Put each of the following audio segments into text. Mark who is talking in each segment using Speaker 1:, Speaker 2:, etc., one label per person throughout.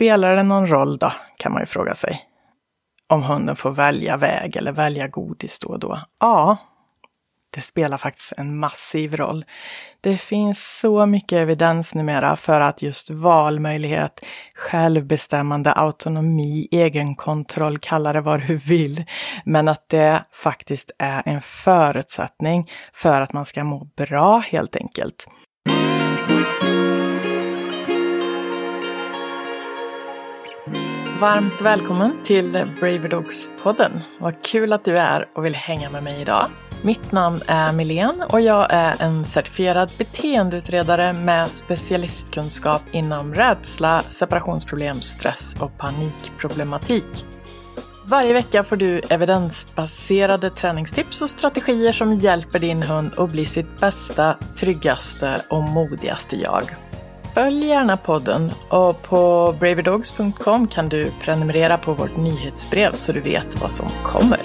Speaker 1: spelar det någon roll då, kan man ju fråga sig. Om hunden får välja väg eller välja godis då och då. Ja, det spelar faktiskt en massiv roll. Det finns så mycket evidens numera för att just valmöjlighet, självbestämmande, autonomi, egenkontroll, kalla det vad du vill, men att det faktiskt är en förutsättning för att man ska må bra helt enkelt. Varmt välkommen till Braver Dogs-podden. Vad kul att du är och vill hänga med mig idag. Mitt namn är Milén och jag är en certifierad beteendeutredare med specialistkunskap inom rädsla, separationsproblem, stress och panikproblematik. Varje vecka får du evidensbaserade träningstips och strategier som hjälper din hund att bli sitt bästa, tryggaste och modigaste jag. Följ gärna podden och på braverdogs.com kan du prenumerera på vårt nyhetsbrev så du vet vad som kommer.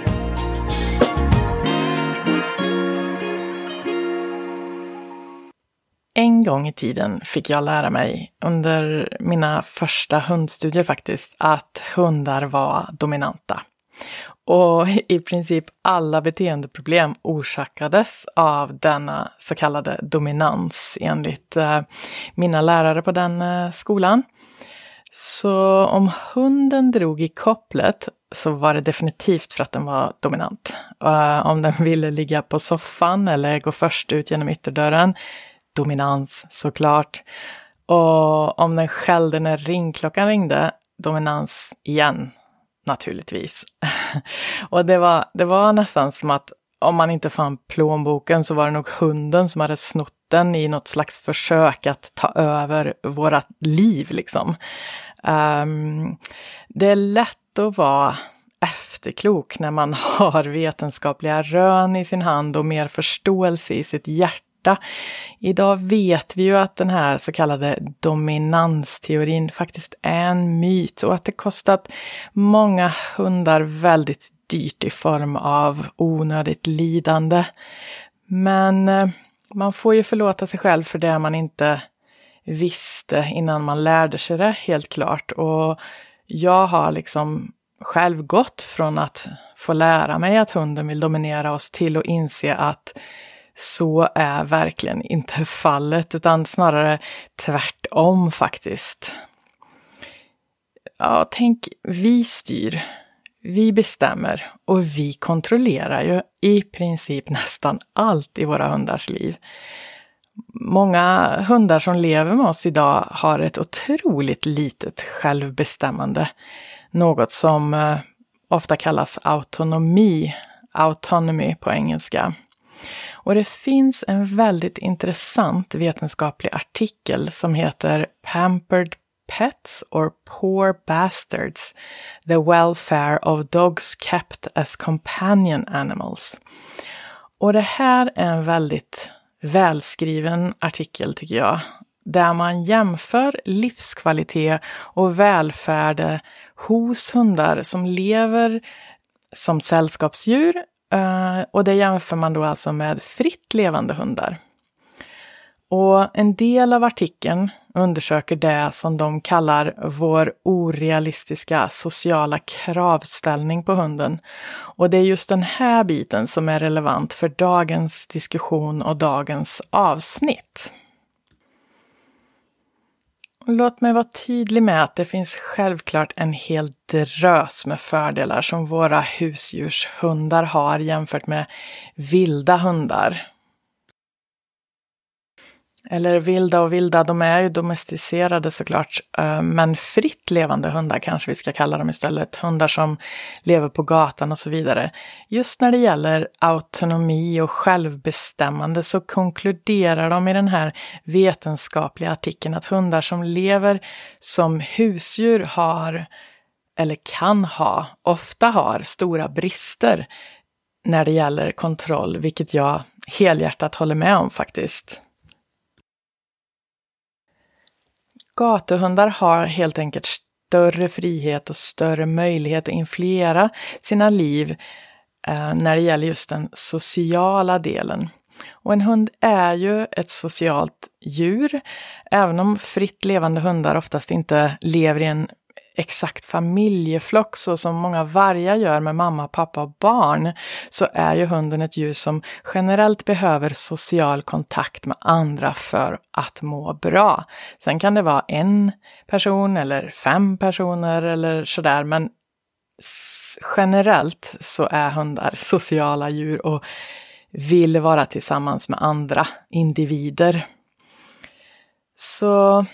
Speaker 1: En gång i tiden fick jag lära mig, under mina första hundstudier faktiskt, att hundar var dominanta. Och i princip alla beteendeproblem orsakades av denna så kallade dominans enligt eh, mina lärare på den eh, skolan. Så om hunden drog i kopplet så var det definitivt för att den var dominant. Eh, om den ville ligga på soffan eller gå först ut genom ytterdörren, dominans såklart. Och om den skällde när ringklockan ringde, dominans igen naturligtvis. och det var, det var nästan som att om man inte fann plånboken så var det nog hunden som hade snott den i något slags försök att ta över våra liv liksom. Um, det är lätt att vara efterklok när man har vetenskapliga rön i sin hand och mer förståelse i sitt hjärta Idag vet vi ju att den här så kallade dominansteorin faktiskt är en myt och att det kostat många hundar väldigt dyrt i form av onödigt lidande. Men eh, man får ju förlåta sig själv för det man inte visste innan man lärde sig det, helt klart. Och jag har liksom själv gått från att få lära mig att hunden vill dominera oss till att inse att så är verkligen inte fallet, utan snarare tvärtom faktiskt. Ja, tänk, vi styr, vi bestämmer och vi kontrollerar ju i princip nästan allt i våra hundars liv. Många hundar som lever med oss idag har ett otroligt litet självbestämmande. Något som eh, ofta kallas autonomi, autonomy på engelska. Och det finns en väldigt intressant vetenskaplig artikel som heter Pampered Pets or Poor Bastards, The Welfare of Dogs Kept as Companion Animals. Och det här är en väldigt välskriven artikel tycker jag, där man jämför livskvalitet och välfärd hos hundar som lever som sällskapsdjur Eh, och det jämför man då alltså med fritt levande hundar. Och en del av artikeln undersöker det som de kallar vår orealistiska sociala kravställning på hunden. Och det är just den här biten som är relevant för dagens diskussion och dagens avsnitt. Låt mig vara tydlig med att det finns självklart en hel drös med fördelar som våra husdjurshundar har jämfört med vilda hundar. Eller vilda och vilda, de är ju domesticerade såklart, eh, men fritt levande hundar kanske vi ska kalla dem istället. Hundar som lever på gatan och så vidare. Just när det gäller autonomi och självbestämmande så konkluderar de i den här vetenskapliga artikeln att hundar som lever som husdjur har, eller kan ha, ofta har stora brister när det gäller kontroll, vilket jag helhjärtat håller med om faktiskt. Gatuhundar har helt enkelt större frihet och större möjlighet att influera sina liv eh, när det gäller just den sociala delen. Och en hund är ju ett socialt djur, även om fritt levande hundar oftast inte lever i en exakt familjeflock så som många vargar gör med mamma, pappa och barn, så är ju hunden ett djur som generellt behöver social kontakt med andra för att må bra. Sen kan det vara en person eller fem personer eller sådär, men generellt så är hundar sociala djur och vill vara tillsammans med andra individer. Så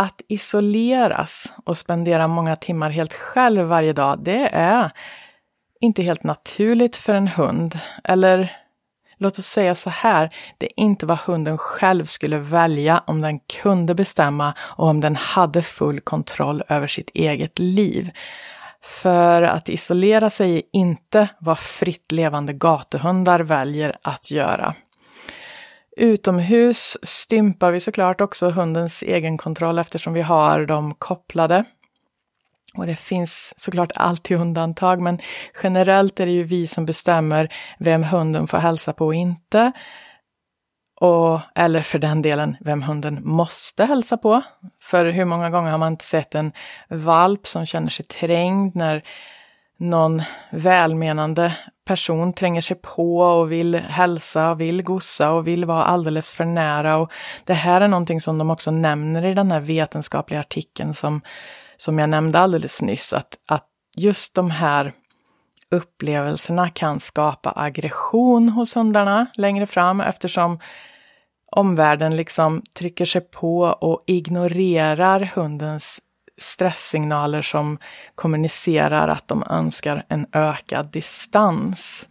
Speaker 1: att isoleras och spendera många timmar helt själv varje dag, det är inte helt naturligt för en hund. Eller låt oss säga så här, det är inte vad hunden själv skulle välja om den kunde bestämma och om den hade full kontroll över sitt eget liv. För att isolera sig är inte vad fritt levande gatuhundar väljer att göra. Utomhus stympar vi såklart också hundens egenkontroll eftersom vi har dem kopplade. Och det finns såklart alltid undantag, men generellt är det ju vi som bestämmer vem hunden får hälsa på och inte. Och, eller för den delen, vem hunden måste hälsa på. För hur många gånger har man inte sett en valp som känner sig trängd när någon välmenande person tränger sig på och vill hälsa, vill gossa och vill vara alldeles för nära. Och det här är någonting som de också nämner i den här vetenskapliga artikeln som, som jag nämnde alldeles nyss, att, att just de här upplevelserna kan skapa aggression hos hundarna längre fram eftersom omvärlden liksom trycker sig på och ignorerar hundens stresssignaler som kommunicerar att de önskar en ökad distans.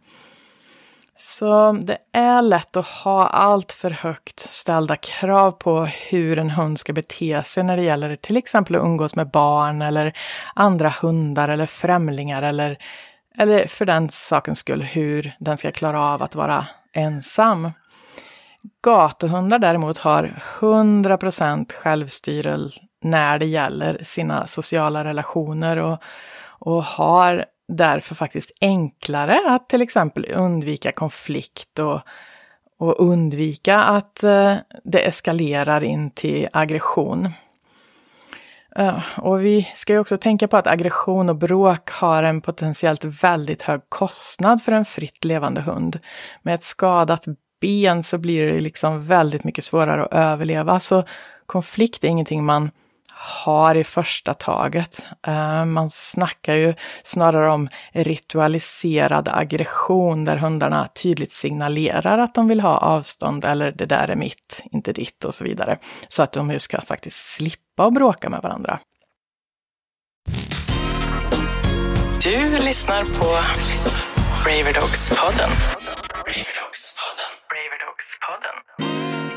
Speaker 1: Så det är lätt att ha allt för högt ställda krav på hur en hund ska bete sig när det gäller till exempel att umgås med barn eller andra hundar eller främlingar eller, eller för den sakens skull hur den ska klara av att vara ensam. Gatuhundar däremot har 100% när det gäller sina sociala relationer och, och har därför faktiskt enklare att till exempel undvika konflikt och, och undvika att eh, det eskalerar in till aggression. Eh, och vi ska ju också tänka på att aggression och bråk har en potentiellt väldigt hög kostnad för en fritt levande hund. Med ett skadat ben så blir det liksom väldigt mycket svårare att överleva. Så konflikt är ingenting man har i första taget. Eh, man snackar ju snarare om ritualiserad aggression där hundarna tydligt signalerar att de vill ha avstånd eller det där är mitt, inte ditt och så vidare. Så att de ju ska faktiskt slippa att bråka med varandra.
Speaker 2: Du lyssnar på Braver Dogs-podden.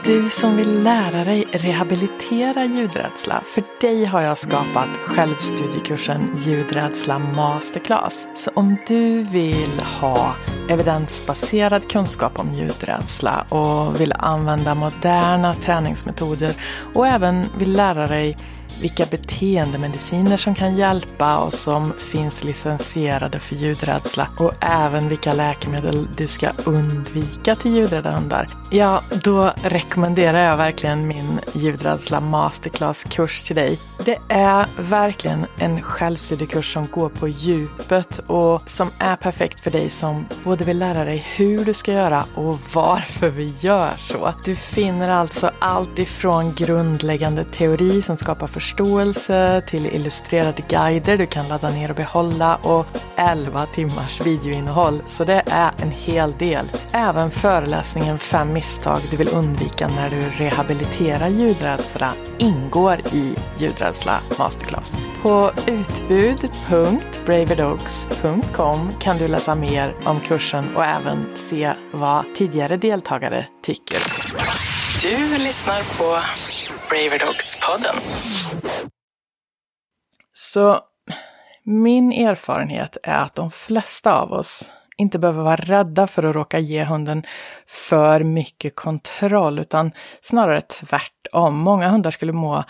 Speaker 1: Du som vill lära dig rehabilitera ljudrädsla, för dig har jag skapat självstudiekursen Ljudrädsla Masterclass. Så om du vill ha evidensbaserad kunskap om ljudrädsla och vill använda moderna träningsmetoder och även vill lära dig vilka beteendemediciner som kan hjälpa och som finns licensierade för ljudrädsla och även vilka läkemedel du ska undvika till ljudrädda hundar. Ja, då rekommenderar jag verkligen min ljudrädsla masterclass-kurs till dig. Det är verkligen en självstudiekurs som går på djupet och som är perfekt för dig som både vill lära dig hur du ska göra och varför vi gör så. Du finner alltså allt ifrån grundläggande teori som skapar förståelse förståelse till illustrerade guider du kan ladda ner och behålla och 11 timmars videoinnehåll. Så det är en hel del. Även föreläsningen Fem misstag du vill undvika när du rehabiliterar ljudrädsla ingår i ljudrädsla masterclass. På utbud.braverdogs.com kan du läsa mer om kursen och även se vad tidigare deltagare tycker.
Speaker 2: Du lyssnar på Braverdogs-podden.
Speaker 1: Så min erfarenhet är att de flesta av oss inte behöver vara rädda för att råka ge hunden för mycket kontroll, utan snarare tvärtom. Många hundar skulle må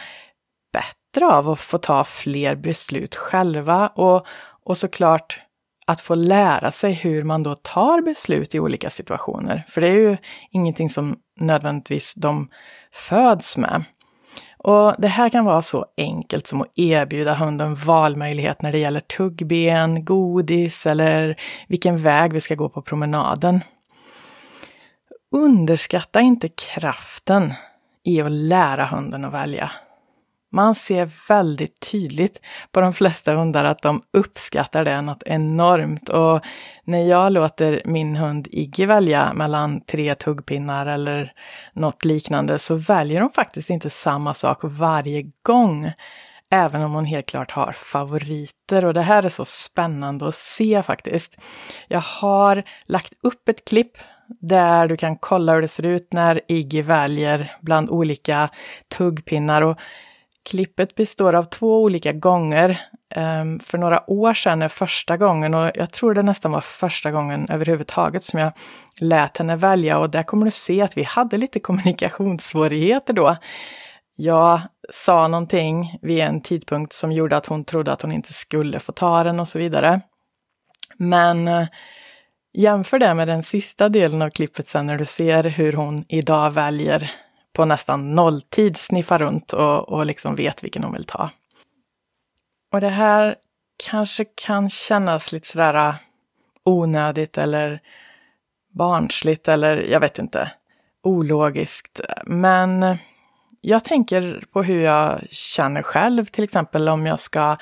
Speaker 1: bättre av att få ta fler beslut själva och, och såklart att få lära sig hur man då tar beslut i olika situationer. För det är ju ingenting som nödvändigtvis de föds med. Och det här kan vara så enkelt som att erbjuda hunden valmöjlighet när det gäller tuggben, godis eller vilken väg vi ska gå på promenaden. Underskatta inte kraften i att lära hunden att välja. Man ser väldigt tydligt på de flesta hundar att de uppskattar det något enormt. Och när jag låter min hund Iggy välja mellan tre tuggpinnar eller något liknande så väljer hon faktiskt inte samma sak varje gång. Även om hon helt klart har favoriter och det här är så spännande att se faktiskt. Jag har lagt upp ett klipp där du kan kolla hur det ser ut när Iggy väljer bland olika tuggpinnar. Och Klippet består av två olika gånger. Ehm, för några år sedan är första gången, och jag tror det nästan var första gången överhuvudtaget som jag lät henne välja och där kommer du se att vi hade lite kommunikationssvårigheter då. Jag sa någonting vid en tidpunkt som gjorde att hon trodde att hon inte skulle få ta den och så vidare. Men eh, jämför det med den sista delen av klippet sen när du ser hur hon idag väljer på nästan nolltid sniffar runt och, och liksom vet vilken hon vill ta. Och det här kanske kan kännas lite sådär äh, onödigt eller barnsligt eller jag vet inte, ologiskt. Men jag tänker på hur jag känner själv, till exempel om jag ska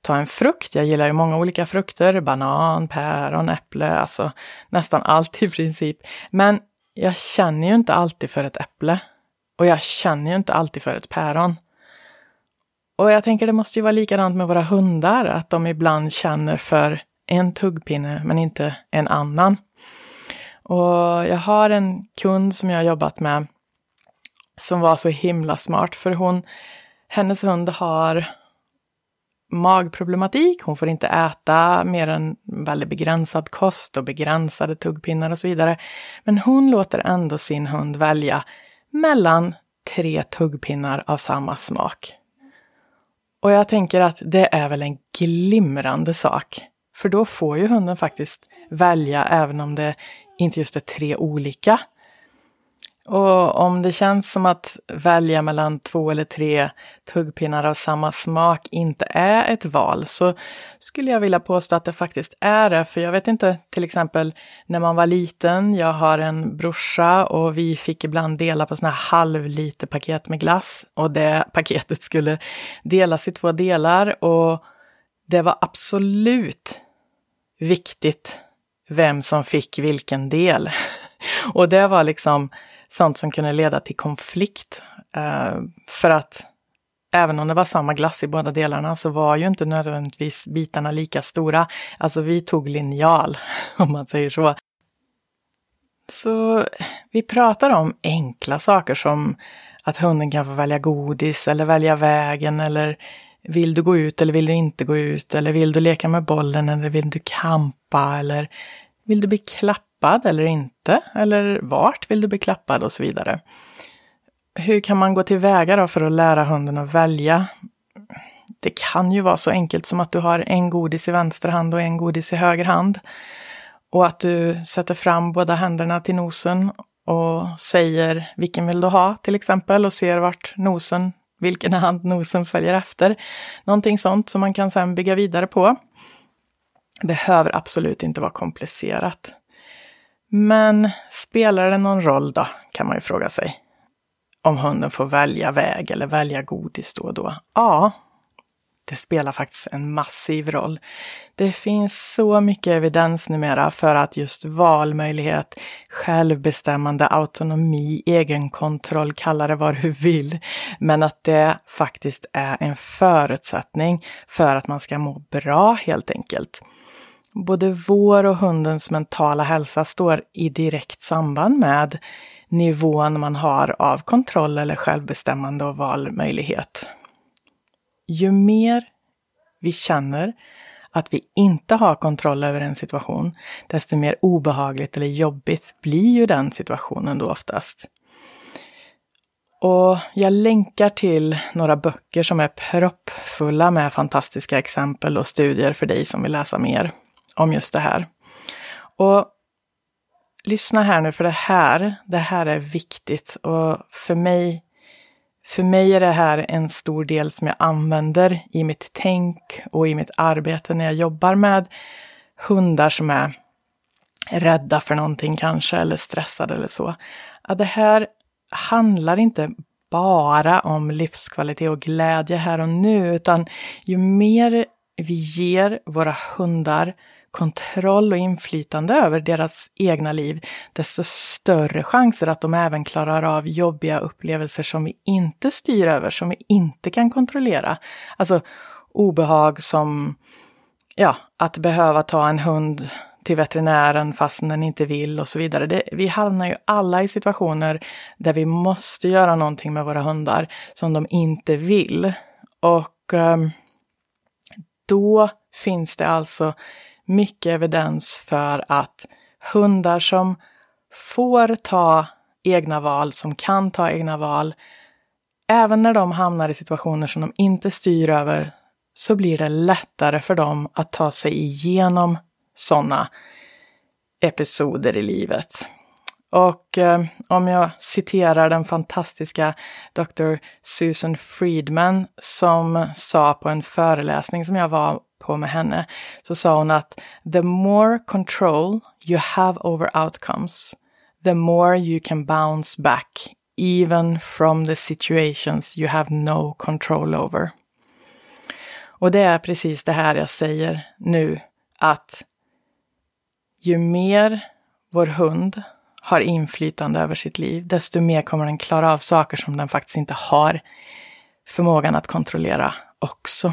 Speaker 1: ta en frukt. Jag gillar ju många olika frukter, banan, päron, äpple, alltså nästan allt i princip. Men jag känner ju inte alltid för ett äpple. Och jag känner ju inte alltid för ett päron. Och jag tänker det måste ju vara likadant med våra hundar, att de ibland känner för en tuggpinne men inte en annan. Och jag har en kund som jag har jobbat med som var så himla smart för hon, hennes hund har magproblematik. Hon får inte äta mer än väldigt begränsad kost och begränsade tuggpinnar och så vidare. Men hon låter ändå sin hund välja mellan tre tuggpinnar av samma smak. Och jag tänker att det är väl en glimrande sak. För då får ju hunden faktiskt välja även om det inte just är tre olika och om det känns som att välja mellan två eller tre tuggpinnar av samma smak inte är ett val så skulle jag vilja påstå att det faktiskt är det. För jag vet inte, till exempel när man var liten, jag har en brorsa och vi fick ibland dela på såna här halvliter paket med glass och det paketet skulle delas i två delar och det var absolut viktigt vem som fick vilken del. Och det var liksom sånt som kunde leda till konflikt. Eh, för att även om det var samma glass i båda delarna så var ju inte nödvändigtvis bitarna lika stora. Alltså vi tog linjal, om man säger så. Så vi pratar om enkla saker som att hunden kan få välja godis eller välja vägen eller vill du gå ut eller vill du inte gå ut eller vill du leka med bollen eller vill du kampa eller vill du bli klappad klappad eller inte? Eller vart vill du bli klappad och så vidare. Hur kan man gå tillväga då för att lära hunden att välja? Det kan ju vara så enkelt som att du har en godis i vänster hand och en godis i höger hand. Och att du sätter fram båda händerna till nosen och säger vilken vill du ha till exempel och ser vart nosen, vilken hand nosen följer efter. Någonting sånt som man kan sedan bygga vidare på. Behöver absolut inte vara komplicerat. Men spelar det någon roll då, kan man ju fråga sig. Om hunden får välja väg eller välja godis då och då? Ja, det spelar faktiskt en massiv roll. Det finns så mycket evidens numera för att just valmöjlighet, självbestämmande, autonomi, egenkontroll, kalla det vad du vill, men att det faktiskt är en förutsättning för att man ska må bra helt enkelt. Både vår och hundens mentala hälsa står i direkt samband med nivån man har av kontroll eller självbestämmande och valmöjlighet. Ju mer vi känner att vi inte har kontroll över en situation, desto mer obehagligt eller jobbigt blir ju den situationen då oftast. Och jag länkar till några böcker som är proppfulla med fantastiska exempel och studier för dig som vill läsa mer om just det här. Och lyssna här nu, för det här, det här är viktigt och för mig För mig är det här en stor del som jag använder i mitt tänk och i mitt arbete när jag jobbar med hundar som är rädda för någonting kanske, eller stressade eller så. Att det här handlar inte bara om livskvalitet och glädje här och nu, utan ju mer vi ger våra hundar kontroll och inflytande över deras egna liv, desto större chanser att de även klarar av jobbiga upplevelser som vi inte styr över, som vi inte kan kontrollera. Alltså obehag som, ja, att behöva ta en hund till veterinären fastän den inte vill och så vidare. Det, vi hamnar ju alla i situationer där vi måste göra någonting med våra hundar som de inte vill. Och um, då finns det alltså mycket evidens för att hundar som får ta egna val, som kan ta egna val, även när de hamnar i situationer som de inte styr över, så blir det lättare för dem att ta sig igenom sådana episoder i livet. Och eh, om jag citerar den fantastiska Dr. Susan Friedman som sa på en föreläsning som jag var på med henne, så sa hon att the more control you have over outcomes, the more you can bounce back even from the situations you have no control over. Och det är precis det här jag säger nu, att ju mer vår hund har inflytande över sitt liv, desto mer kommer den klara av saker som den faktiskt inte har förmågan att kontrollera också.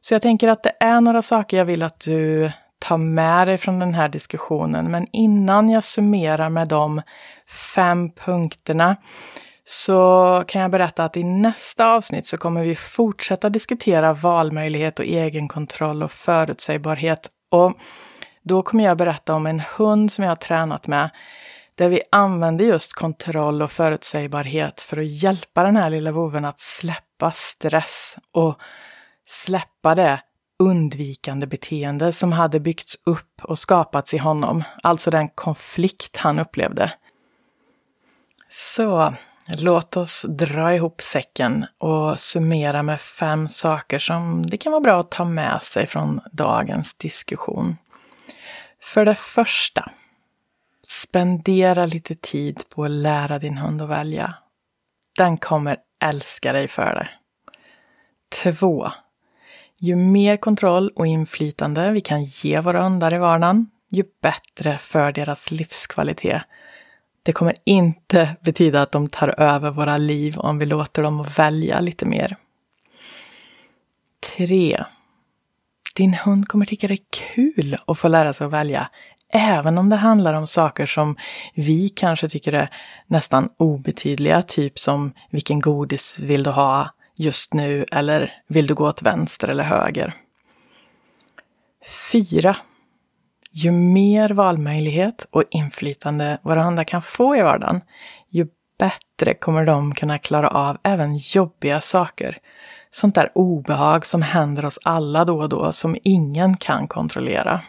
Speaker 1: Så jag tänker att det är några saker jag vill att du tar med dig från den här diskussionen. Men innan jag summerar med de fem punkterna så kan jag berätta att i nästa avsnitt så kommer vi fortsätta diskutera valmöjlighet och egenkontroll och förutsägbarhet. Och då kommer jag berätta om en hund som jag har tränat med där vi använder just kontroll och förutsägbarhet för att hjälpa den här lilla voven att släppa stress och släppa det undvikande beteende som hade byggts upp och skapats i honom, alltså den konflikt han upplevde. Så låt oss dra ihop säcken och summera med fem saker som det kan vara bra att ta med sig från dagens diskussion. För det första, spendera lite tid på att lära din hund att välja. Den kommer älska dig för det. Två, ju mer kontroll och inflytande vi kan ge våra hundar i vardagen, ju bättre för deras livskvalitet. Det kommer inte betyda att de tar över våra liv om vi låter dem välja lite mer. 3. Din hund kommer tycka det är kul att få lära sig att välja, även om det handlar om saker som vi kanske tycker är nästan obetydliga, typ som vilken godis vill du ha just nu eller vill du gå åt vänster eller höger? 4. Ju mer valmöjlighet och inflytande våra hundar kan få i vardagen, ju bättre kommer de kunna klara av även jobbiga saker sånt där obehag som händer oss alla då och då som ingen kan kontrollera.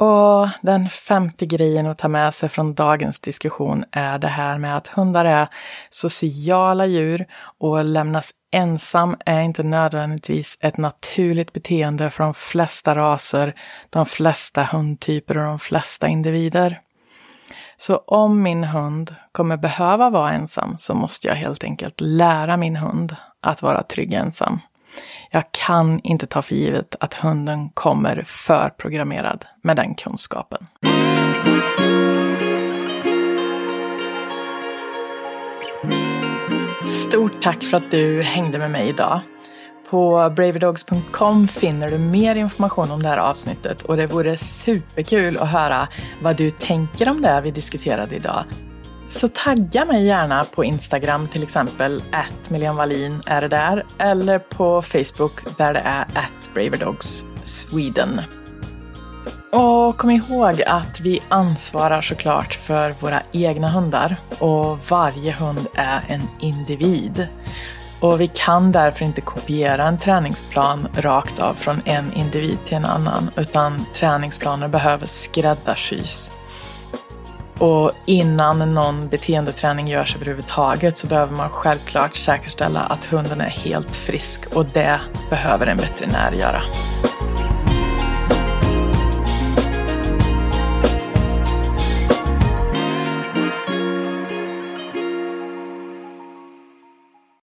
Speaker 1: Och den femte grejen att ta med sig från dagens diskussion är det här med att hundar är sociala djur och lämnas ensam är inte nödvändigtvis ett naturligt beteende för de flesta raser, de flesta hundtyper och de flesta individer. Så om min hund kommer behöva vara ensam så måste jag helt enkelt lära min hund att vara trygg ensam. Jag kan inte ta för givet att hunden kommer förprogrammerad med den kunskapen. Stort tack för att du hängde med mig idag. På braverdogs.com finner du mer information om det här avsnittet och det vore superkul att höra vad du tänker om det vi diskuterade idag. Så tagga mig gärna på Instagram till exempel, att Wallin är det där, eller på Facebook där det är at Braverdogs Sweden. Och kom ihåg att vi ansvarar såklart för våra egna hundar och varje hund är en individ. Och vi kan därför inte kopiera en träningsplan rakt av från en individ till en annan, utan träningsplaner behöver skräddarsys. Och innan någon beteendeträning görs överhuvudtaget så behöver man självklart säkerställa att hunden är helt frisk och det behöver en veterinär göra.